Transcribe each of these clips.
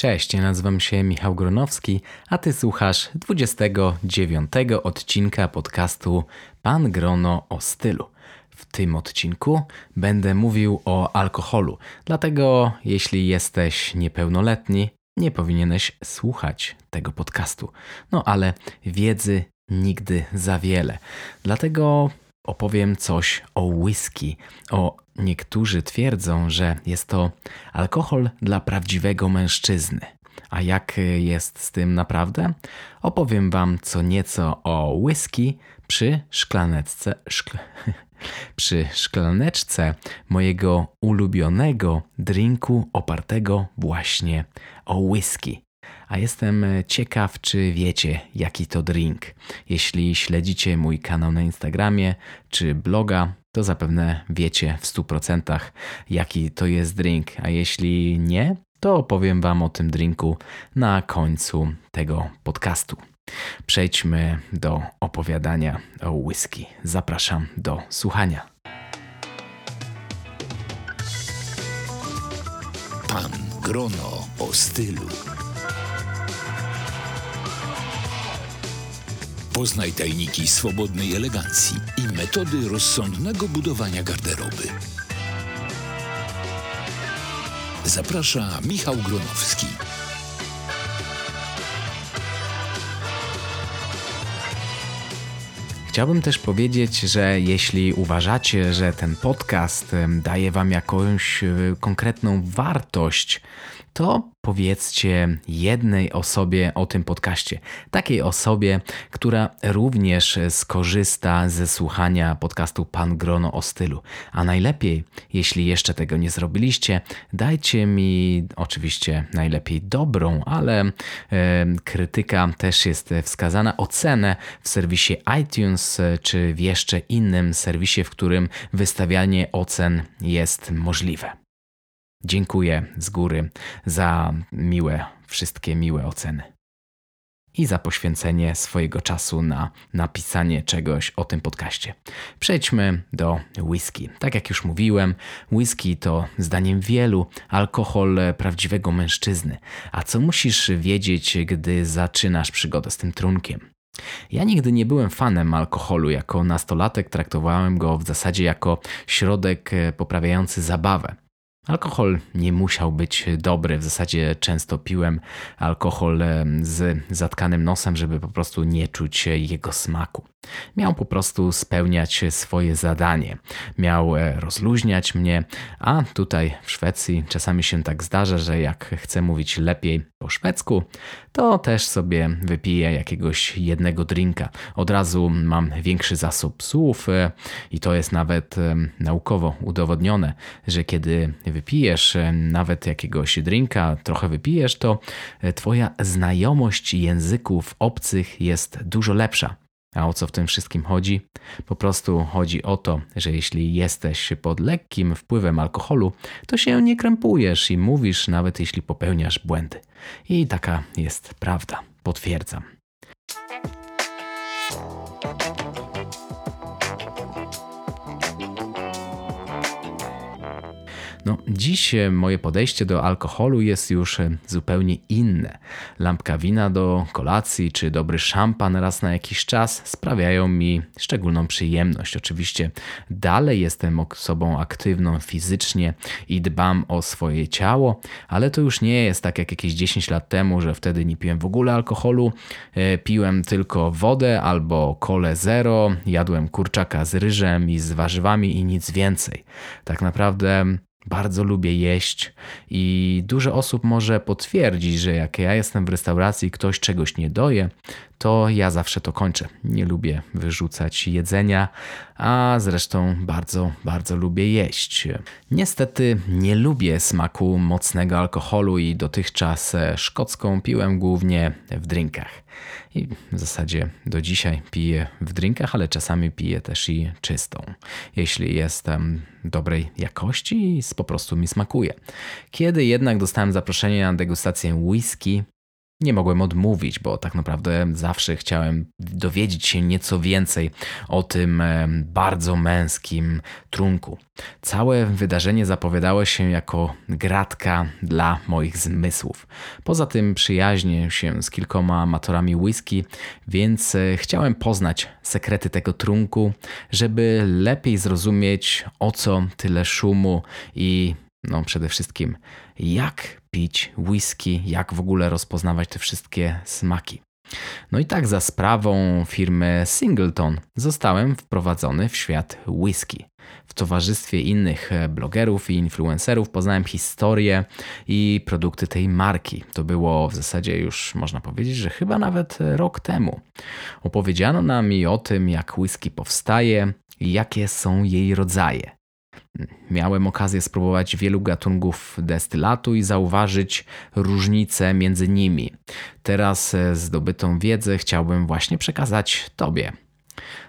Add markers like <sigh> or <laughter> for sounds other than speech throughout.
Cześć, ja nazywam się Michał Gronowski, a ty słuchasz 29 odcinka podcastu Pan Grono o stylu. W tym odcinku będę mówił o alkoholu, dlatego jeśli jesteś niepełnoletni, nie powinieneś słuchać tego podcastu. No ale wiedzy nigdy za wiele. Dlatego opowiem coś o whisky. O niektórzy twierdzą, że jest to alkohol dla prawdziwego mężczyzny. A jak jest z tym naprawdę? Opowiem Wam co nieco o whisky przy szklaneczce, szkl... <laughs> przy szklaneczce mojego ulubionego drinku opartego właśnie o whisky a jestem ciekaw, czy wiecie, jaki to drink. Jeśli śledzicie mój kanał na Instagramie czy bloga, to zapewne wiecie w 100% jaki to jest drink, a jeśli nie, to opowiem Wam o tym drinku na końcu tego podcastu. Przejdźmy do opowiadania o whisky. Zapraszam do słuchania. Pan Grono o stylu. Poznaj tajniki swobodnej elegancji i metody rozsądnego budowania garderoby. Zaprasza Michał Gronowski. Chciałbym też powiedzieć, że jeśli uważacie, że ten podcast daje Wam jakąś e, konkretną wartość, to powiedzcie jednej osobie o tym podcaście. Takiej osobie, która również skorzysta ze słuchania podcastu Pan Grono o stylu. A najlepiej, jeśli jeszcze tego nie zrobiliście, dajcie mi oczywiście najlepiej dobrą, ale e, krytyka też jest wskazana, ocenę w serwisie iTunes czy w jeszcze innym serwisie, w którym wystawianie ocen jest możliwe. Dziękuję z góry za miłe, wszystkie miłe oceny. I za poświęcenie swojego czasu na napisanie czegoś o tym podcaście. Przejdźmy do whisky. Tak jak już mówiłem, whisky to zdaniem wielu alkohol prawdziwego mężczyzny. A co musisz wiedzieć, gdy zaczynasz przygodę z tym trunkiem? Ja nigdy nie byłem fanem alkoholu. Jako nastolatek traktowałem go w zasadzie jako środek poprawiający zabawę. Alkohol nie musiał być dobry. W zasadzie często piłem alkohol z zatkanym nosem, żeby po prostu nie czuć jego smaku. Miał po prostu spełniać swoje zadanie. Miał e, rozluźniać mnie, a tutaj w Szwecji czasami się tak zdarza, że jak chcę mówić lepiej po szwedzku, to też sobie wypiję jakiegoś jednego drinka. Od razu mam większy zasób słów e, i to jest nawet naukowo udowodnione, że kiedy wypijesz e, nawet jakiegoś drinka, trochę wypijesz, to twoja znajomość języków obcych jest dużo lepsza. A o co w tym wszystkim chodzi? Po prostu chodzi o to, że jeśli jesteś pod lekkim wpływem alkoholu, to się nie krępujesz i mówisz, nawet jeśli popełniasz błędy. I taka jest prawda. Potwierdzam. No, dziś e, moje podejście do alkoholu jest już e, zupełnie inne. Lampka wina do kolacji czy dobry szampan raz na jakiś czas sprawiają mi szczególną przyjemność. Oczywiście dalej jestem osobą aktywną fizycznie i dbam o swoje ciało, ale to już nie jest tak jak jakieś 10 lat temu, że wtedy nie piłem w ogóle alkoholu, e, piłem tylko wodę albo kole zero, jadłem kurczaka z ryżem i z warzywami i nic więcej. Tak naprawdę bardzo lubię jeść i dużo osób może potwierdzić, że jak ja jestem w restauracji i ktoś czegoś nie doje, to ja zawsze to kończę. Nie lubię wyrzucać jedzenia, a zresztą bardzo, bardzo lubię jeść. Niestety nie lubię smaku mocnego alkoholu i dotychczas szkocką piłem głównie w drinkach. I w zasadzie do dzisiaj piję w drinkach, ale czasami piję też i czystą. Jeśli jestem dobrej jakości, po prostu mi smakuje. Kiedy jednak dostałem zaproszenie na degustację whisky, nie mogłem odmówić, bo tak naprawdę zawsze chciałem dowiedzieć się nieco więcej o tym bardzo męskim trunku. Całe wydarzenie zapowiadało się jako gratka dla moich zmysłów. Poza tym przyjaźnię się z kilkoma amatorami whisky, więc e, chciałem poznać sekrety tego trunku, żeby lepiej zrozumieć o co tyle szumu i no przede wszystkim jak pić whisky, jak w ogóle rozpoznawać te wszystkie smaki. No i tak za sprawą firmy Singleton zostałem wprowadzony w świat whisky. W towarzystwie innych blogerów i influencerów poznałem historię i produkty tej marki. To było w zasadzie już można powiedzieć, że chyba nawet rok temu. Opowiedziano nam i o tym, jak whisky powstaje i jakie są jej rodzaje. Miałem okazję spróbować wielu gatunków destylatu i zauważyć różnice między nimi. Teraz e, zdobytą wiedzę chciałbym właśnie przekazać Tobie.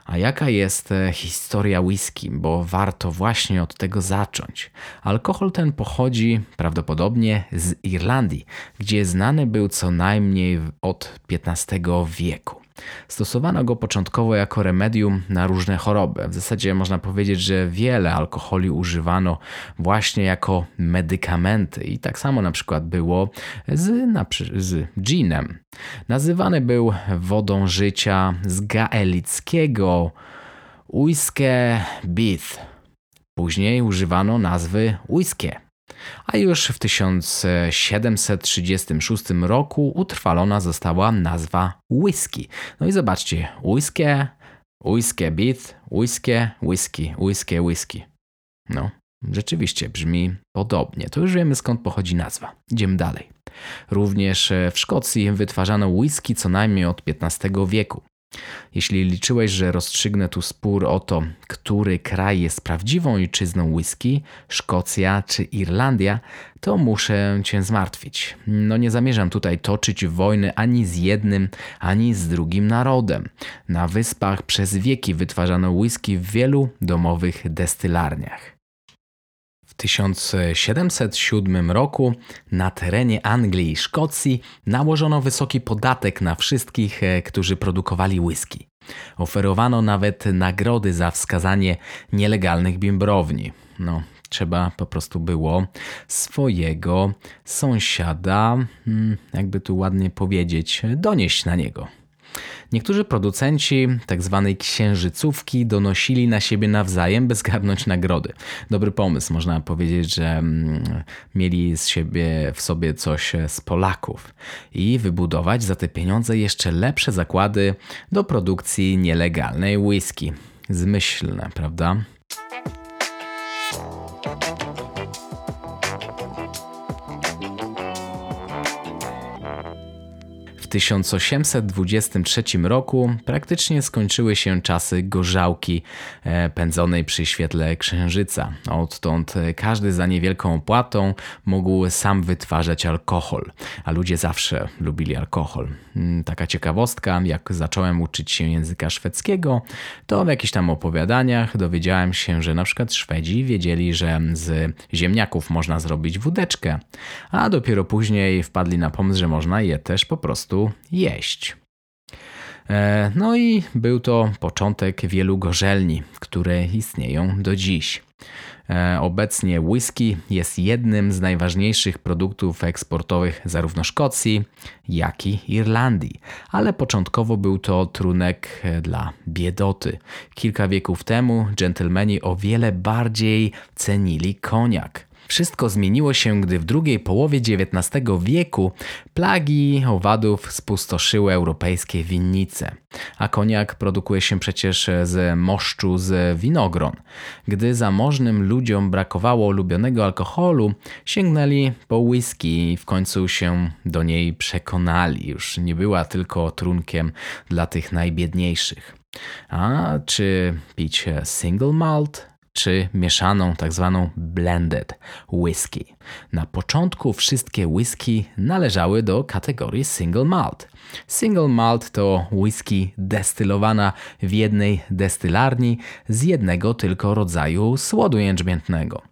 A jaka jest e, historia whisky, bo warto właśnie od tego zacząć. Alkohol ten pochodzi prawdopodobnie z Irlandii, gdzie znany był co najmniej od XV wieku. Stosowano go początkowo jako remedium na różne choroby. W zasadzie można powiedzieć, że wiele alkoholi używano właśnie jako medykamenty i tak samo na przykład było z, z ginem. Nazywany był wodą życia z gaelickiego Uiskę Bith. Później używano nazwy whisky a już w 1736 roku utrwalona została nazwa whisky. No i zobaczcie, whisky, whisky beat, whisky, whisky, whisky, whisky. No, rzeczywiście brzmi podobnie. To już wiemy skąd pochodzi nazwa. Idziemy dalej. Również w Szkocji wytwarzano whisky co najmniej od XV wieku. Jeśli liczyłeś, że rozstrzygnę tu spór o to, który kraj jest prawdziwą ojczyzną whisky, Szkocja czy Irlandia, to muszę cię zmartwić. No nie zamierzam tutaj toczyć wojny ani z jednym, ani z drugim narodem. Na wyspach przez wieki wytwarzano whisky w wielu domowych destylarniach. W 1707 roku na terenie Anglii i Szkocji nałożono wysoki podatek na wszystkich, e, którzy produkowali whisky. Oferowano nawet nagrody za wskazanie nielegalnych bimbrowni. No, trzeba po prostu było swojego sąsiada, hmm, jakby tu ładnie powiedzieć, donieść na niego. Niektórzy producenci tzw. Tak księżycówki donosili na siebie nawzajem, by zgarnąć nagrody. Dobry pomysł, można powiedzieć, że mm, mieli z siebie w sobie coś z Polaków i wybudować za te pieniądze jeszcze lepsze zakłady do produkcji nielegalnej whisky. Zmyślne, prawda? 1823 roku praktycznie skończyły się czasy gorzałki e, pędzonej przy świetle księżyca. Odtąd każdy za niewielką opłatą mógł sam wytwarzać alkohol, a ludzie zawsze lubili alkohol. Mm, taka ciekawostka, jak zacząłem uczyć się języka szwedzkiego, to w jakichś tam opowiadaniach dowiedziałem się, że na przykład Szwedzi wiedzieli, że z ziemniaków można zrobić wódeczkę, a dopiero później wpadli na pomysł, że można je też po prostu jeść. E, no i był to początek wielu gorzelni, które istnieją do dziś. E, obecnie whisky jest jednym z najważniejszych produktów eksportowych zarówno Szkocji, jak i Irlandii, ale początkowo był to trunek dla biedoty. Kilka wieków temu dżentelmeni o wiele bardziej cenili koniak. Wszystko zmieniło się, gdy w drugiej połowie XIX wieku plagi owadów spustoszyły europejskie winnice. A koniak produkuje się przecież z moszczu z winogron. Gdy zamożnym ludziom brakowało ulubionego alkoholu, sięgnęli po whisky i w końcu się do niej przekonali. Już nie była tylko trunkiem dla tych najbiedniejszych. A czy pić single malt czy mieszaną tak zwaną blended whisky. Na początku wszystkie whisky należały do kategorii single malt. Single malt to whisky destylowana w jednej destylarni z jednego tylko rodzaju słodu jęczmiętnego.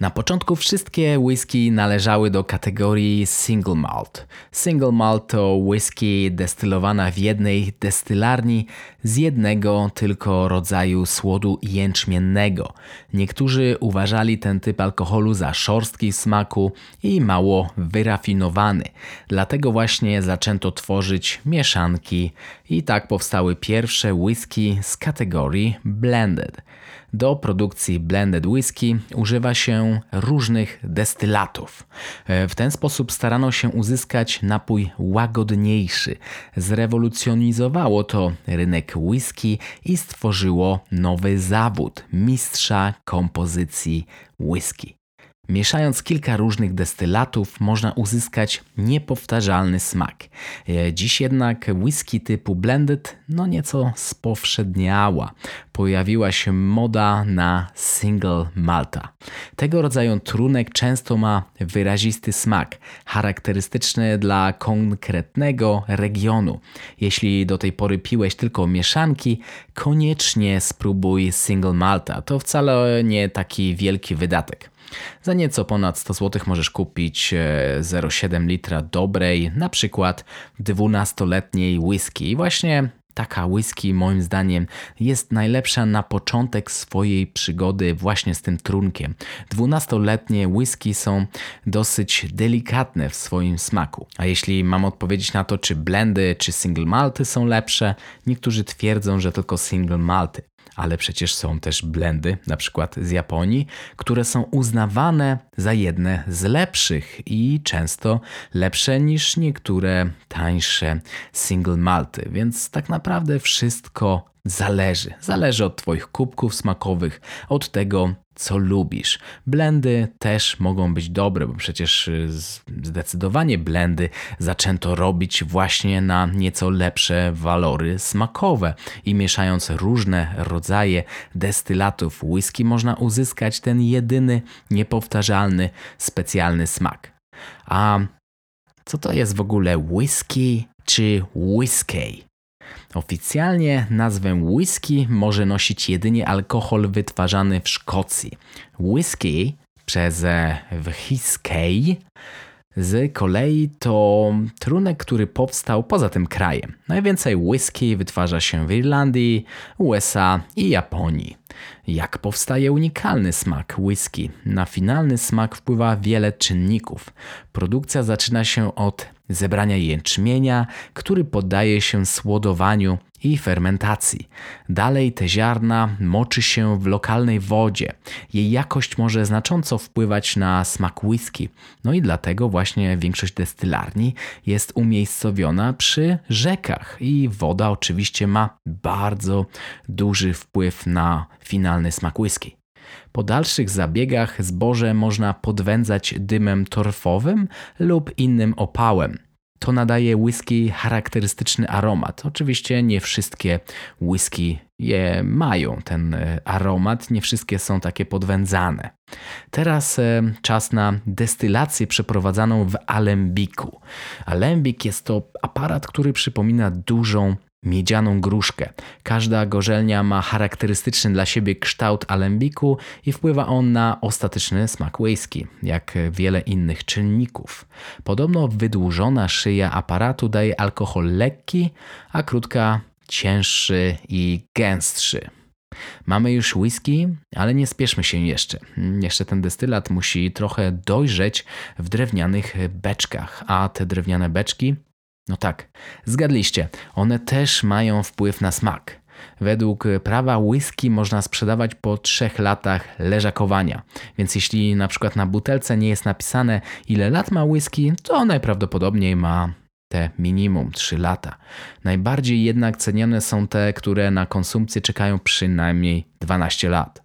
Na początku wszystkie whisky należały do kategorii single malt. Single malt to whisky destylowana w jednej destylarni z jednego tylko rodzaju słodu jęczmiennego. Niektórzy uważali ten typ alkoholu za szorstki w smaku i mało wyrafinowany. Dlatego właśnie zaczęto tworzyć mieszanki i tak powstały pierwsze whisky z kategorii blended. Do produkcji blended whisky używa się różnych destylatów. E, w ten sposób starano się uzyskać napój łagodniejszy. Zrewolucjonizowało to rynek whisky i stworzyło nowy zawód mistrza kompozycji whisky. Mieszając kilka różnych destylatów można uzyskać niepowtarzalny smak. E, dziś jednak whisky typu blended no nieco spowszedniała. Pojawiła się moda na single malta. Tego rodzaju trunek często ma wyrazisty smak, charakterystyczny dla konkretnego regionu. Jeśli do tej pory piłeś tylko mieszanki, koniecznie spróbuj single malta. To wcale nie taki wielki wydatek. Za nieco ponad 100 zł możesz kupić 0,7 e, litra dobrej, na przykład 12-letniej whisky. I właśnie taka whisky moim zdaniem jest najlepsza na początek swojej przygody właśnie z tym trunkiem. 12-letnie whisky są dosyć delikatne w swoim smaku. A jeśli mam odpowiedzieć na to, czy blendy, czy single malty są lepsze, niektórzy twierdzą, że tylko single malty ale przecież są też blendy, na przykład z Japonii, które są uznawane za jedne z lepszych i często lepsze niż niektóre tańsze single malty, więc tak naprawdę wszystko zależy. Zależy od Twoich kubków smakowych, od tego, co lubisz. Blendy też mogą być dobre, bo przecież y, zdecydowanie blendy zaczęto robić właśnie na nieco lepsze walory smakowe i mieszając różne rodzaje destylatów whisky można uzyskać ten jedyny, niepowtarzalny, specjalny smak. A co to jest w ogóle whisky czy whisky? Oficjalnie nazwę whisky może nosić jedynie alkohol wytwarzany w Szkocji. Whisky przez whisky z kolei to trunek, który powstał poza tym krajem. Najwięcej whisky wytwarza się w Irlandii, USA i Japonii. Jak powstaje unikalny smak whisky? Na finalny smak wpływa wiele czynników. Produkcja zaczyna się od zebrania jęczmienia, który poddaje się słodowaniu i fermentacji. Dalej te ziarna moczy się w lokalnej wodzie. Jej jakość może znacząco wpływać na smak whisky. No i dlatego właśnie większość destylarni jest umiejscowiona przy rzekach i woda oczywiście ma bardzo duży wpływ na finalny smak whisky. Po dalszych zabiegach zboże można podwędzać dymem torfowym lub innym opałem. To nadaje whisky charakterystyczny aromat. Oczywiście nie wszystkie whisky je mają ten e, aromat, nie wszystkie są takie podwędzane. Teraz e, czas na destylację przeprowadzaną w alembiku. Alembik jest to aparat, który przypomina dużą miedzianą gruszkę. Każda gorzelnia ma charakterystyczny dla siebie kształt alembiku i wpływa on na ostateczny smak whisky, jak wiele innych czynników. Podobno wydłużona szyja aparatu daje alkohol lekki, a krótka cięższy i gęstszy. Mamy już whisky, ale nie spieszmy się jeszcze. Jeszcze ten destylat musi trochę dojrzeć w drewnianych beczkach, a te drewniane beczki no tak, zgadliście, one też mają wpływ na smak. Według prawa whisky można sprzedawać po 3 latach leżakowania, więc jeśli na przykład na butelce nie jest napisane ile lat ma whisky, to najprawdopodobniej ma te minimum 3 lata. Najbardziej jednak cenione są te, które na konsumpcję czekają przynajmniej 12 lat.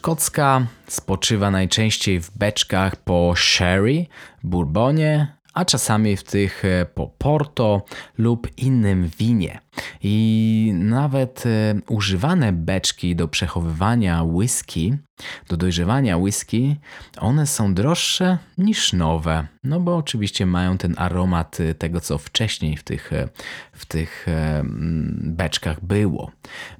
Szkocka spoczywa najczęściej w beczkach po sherry, bourbonie, a czasami w tych e, po porto lub innym winie. I nawet e, używane beczki do przechowywania whisky, do dojrzewania whisky, one są droższe niż nowe. No bo oczywiście mają ten aromat e, tego, co wcześniej w tych, e, w tych beczkach było.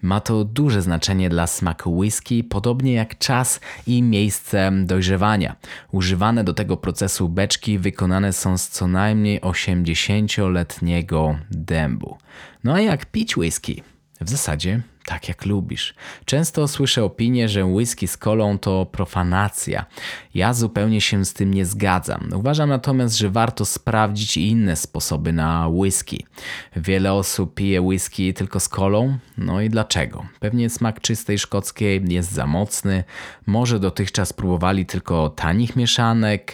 Ma to duże znaczenie dla smaku whisky, podobnie jak czas i miejsce dojrzewania. Używane do tego procesu beczki wykonane są z co najmniej 80-letniego dębu. No a jak pić whisky? W zasadzie tak jak lubisz. Często słyszę opinię, że whisky z kolą to profanacja. Ja zupełnie się z tym nie zgadzam. Uważam natomiast, że warto sprawdzić inne sposoby na whisky. Wiele osób pije whisky tylko z kolą. No i dlaczego? Pewnie smak czystej szkockiej jest za mocny. Może dotychczas próbowali tylko tanich mieszanek.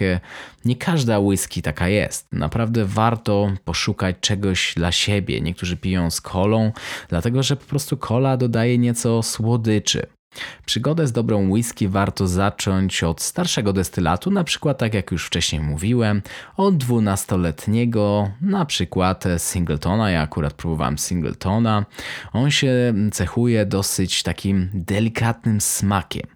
Nie każda whisky taka jest. Naprawdę warto poszukać czegoś dla siebie. Niektórzy piją z kolą, dlatego że po prostu kola dodaje nieco słodyczy. Przygodę z dobrą whisky warto zacząć od starszego destylatu, na przykład tak jak już wcześniej mówiłem, od 12-letniego, na przykład Singletona. Ja akurat próbowałem Singletona. On się cechuje dosyć takim delikatnym smakiem.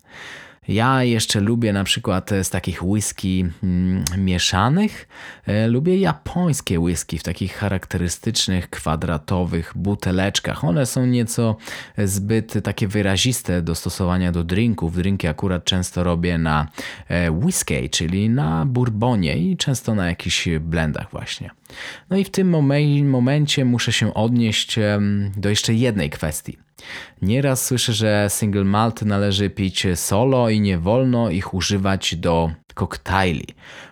Ja jeszcze lubię na przykład z takich whisky mm, mieszanych, e, lubię japońskie whisky w takich charakterystycznych, kwadratowych buteleczkach. One są nieco zbyt takie wyraziste do stosowania do drinków. Drinki akurat często robię na e, whisky, czyli na bourbonie i często na jakichś blendach właśnie. No i w tym momencie muszę się odnieść do jeszcze jednej kwestii. Nieraz słyszę, że single malt należy pić solo i nie wolno ich używać do koktajli.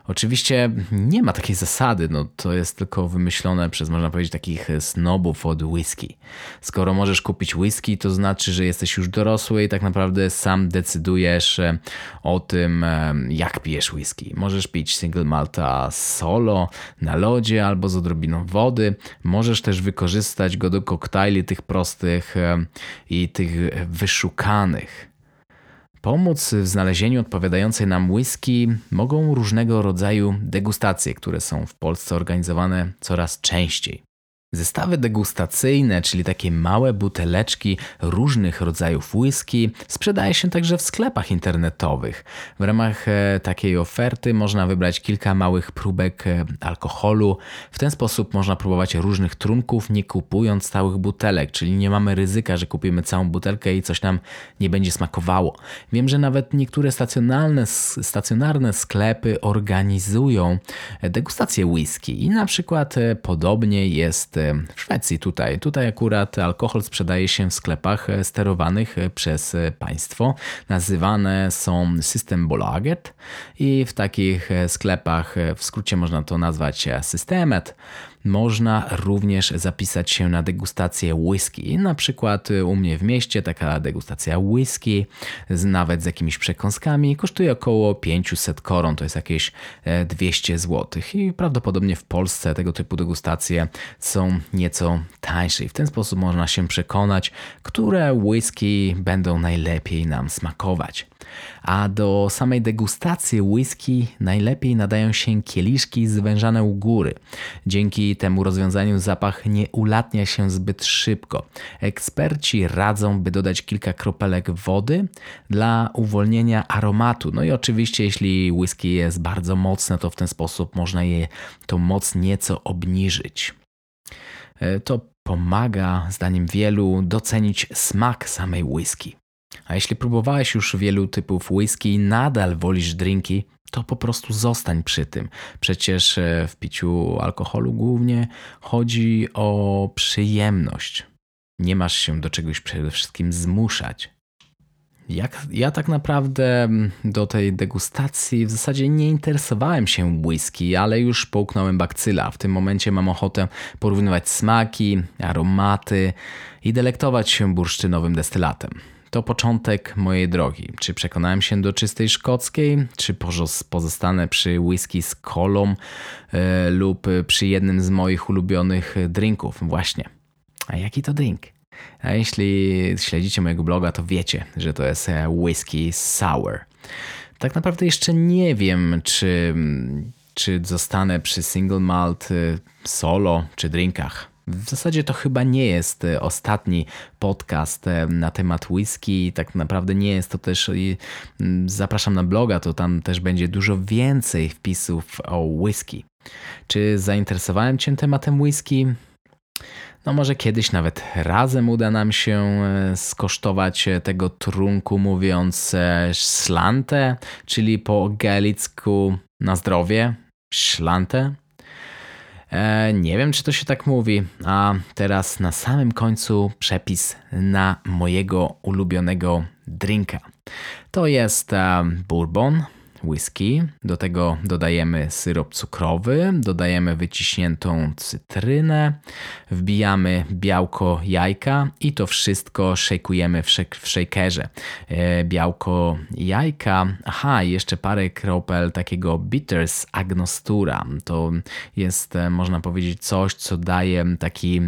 Oczywiście nie ma takiej zasady, no to jest tylko wymyślone przez, można powiedzieć, takich snobów od whisky. Skoro możesz kupić whisky, to znaczy, że jesteś już dorosły i tak naprawdę sam decydujesz e, o tym, e, jak pijesz whisky. Możesz pić single malta solo, na lodzie albo z odrobiną wody. Możesz też wykorzystać go do koktajli tych prostych e, i tych wyszukanych. Pomóc w znalezieniu odpowiadającej nam whisky mogą różnego rodzaju degustacje, które są w Polsce organizowane coraz częściej. Zestawy degustacyjne, czyli takie małe buteleczki różnych rodzajów whisky, sprzedaje się także w sklepach internetowych. W ramach e, takiej oferty można wybrać kilka małych próbek e, alkoholu. W ten sposób można próbować różnych trunków, nie kupując stałych butelek, czyli nie mamy ryzyka, że kupimy całą butelkę i coś nam nie będzie smakowało. Wiem, że nawet niektóre stacjonarne, stacjonarne sklepy organizują degustację whisky i na przykład e, podobnie jest w Szwecji tutaj. Tutaj akurat alkohol sprzedaje się w sklepach sterowanych przez państwo. Nazywane są Systembolaget i w takich sklepach, w skrócie można to nazwać Systemet, można również zapisać się na degustację whisky. Na przykład u mnie w mieście taka degustacja whisky, nawet z jakimiś przekąskami, kosztuje około 500 koron, to jest jakieś 200 zł. I prawdopodobnie w Polsce tego typu degustacje są nieco tańsze. I w ten sposób można się przekonać, które whisky będą najlepiej nam smakować a do samej degustacji whisky najlepiej nadają się kieliszki zwężane u góry. Dzięki temu rozwiązaniu zapach nie ulatnia się zbyt szybko. Eksperci radzą, by dodać kilka kropelek wody dla uwolnienia aromatu. No i oczywiście, jeśli whisky jest bardzo mocne, to w ten sposób można je tą moc nieco obniżyć. E, to pomaga, zdaniem wielu, docenić smak samej whisky. A jeśli próbowałeś już wielu typów whisky i nadal wolisz drinki, to po prostu zostań przy tym. Przecież e, w piciu alkoholu głównie chodzi o przyjemność. Nie masz się do czegoś przede wszystkim zmuszać. Jak, ja tak naprawdę do tej degustacji w zasadzie nie interesowałem się whisky, ale już połknąłem bakcyla. W tym momencie mam ochotę porównywać smaki, aromaty i delektować się bursztynowym destylatem. To początek mojej drogi. Czy przekonałem się do czystej szkockiej, czy pozostanę przy whisky z kolą yy, lub przy jednym z moich ulubionych drinków właśnie. A jaki to drink? A jeśli śledzicie mojego bloga, to wiecie, że to jest e, whisky sour. Tak naprawdę jeszcze nie wiem, czy, czy zostanę przy single malt, e, solo czy drinkach. W zasadzie to chyba nie jest e, ostatni podcast e, na temat whisky. Tak naprawdę nie jest to też. Zapraszam na bloga, to tam też będzie dużo więcej wpisów o whisky. Czy zainteresowałem Cię tematem whisky? No może kiedyś nawet razem uda nam się e, skosztować tego trunku, mówiąc slante, czyli po galicku na zdrowie, szlante. E, nie wiem, czy to się tak mówi. A teraz na samym końcu przepis na mojego ulubionego drinka. To jest e, bourbon, whisky. Do tego dodajemy syrop cukrowy, dodajemy wyciśniętą cytrynę, wbijamy białko jajka i to wszystko szejkujemy w, w shakerze. E, białko jajka, aha, jeszcze parę kropel takiego bitters agnostura. To jest, e, można powiedzieć, coś, co daje taki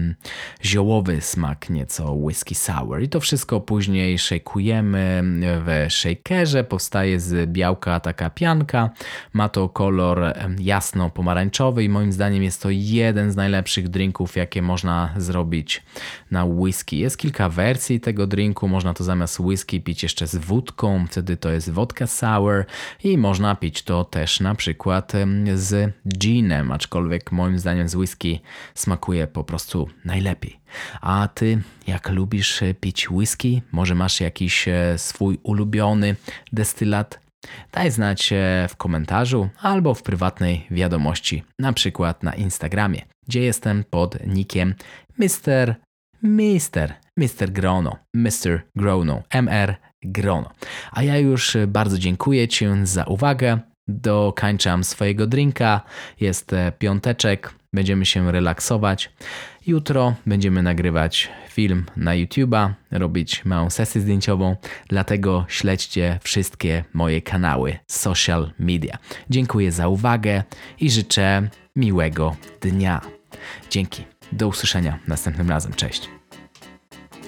ziołowy smak nieco whisky sour. I to wszystko później szejkujemy w shakerze. Powstaje z białka taka pianka. Ma to kolor jasno-pomarańczowy i moim zdaniem jest to jeden z najlepszych drinków, jakie można zrobić na whisky. Jest kilka wersji tego drinku. Można to zamiast whisky pić jeszcze z wódką, wtedy to jest wodka sour i można pić to też na przykład z ginem, aczkolwiek moim zdaniem z whisky smakuje po prostu najlepiej. A ty, jak lubisz pić whisky, może masz jakiś e, swój ulubiony destylat? Daj znać w komentarzu albo w prywatnej wiadomości, na przykład na Instagramie, gdzie jestem pod nickiem Mr. Mister, Mr. Grono, Mr. Grono, MR Grono. A ja już bardzo dziękuję Ci za uwagę. Dokańczam swojego drinka. Jest piąteczek, będziemy się relaksować. Jutro będziemy nagrywać film na YouTube'a, robić małą sesję zdjęciową, dlatego śledźcie wszystkie moje kanały social media. Dziękuję za uwagę i życzę miłego dnia. Dzięki. Do usłyszenia następnym razem. Cześć.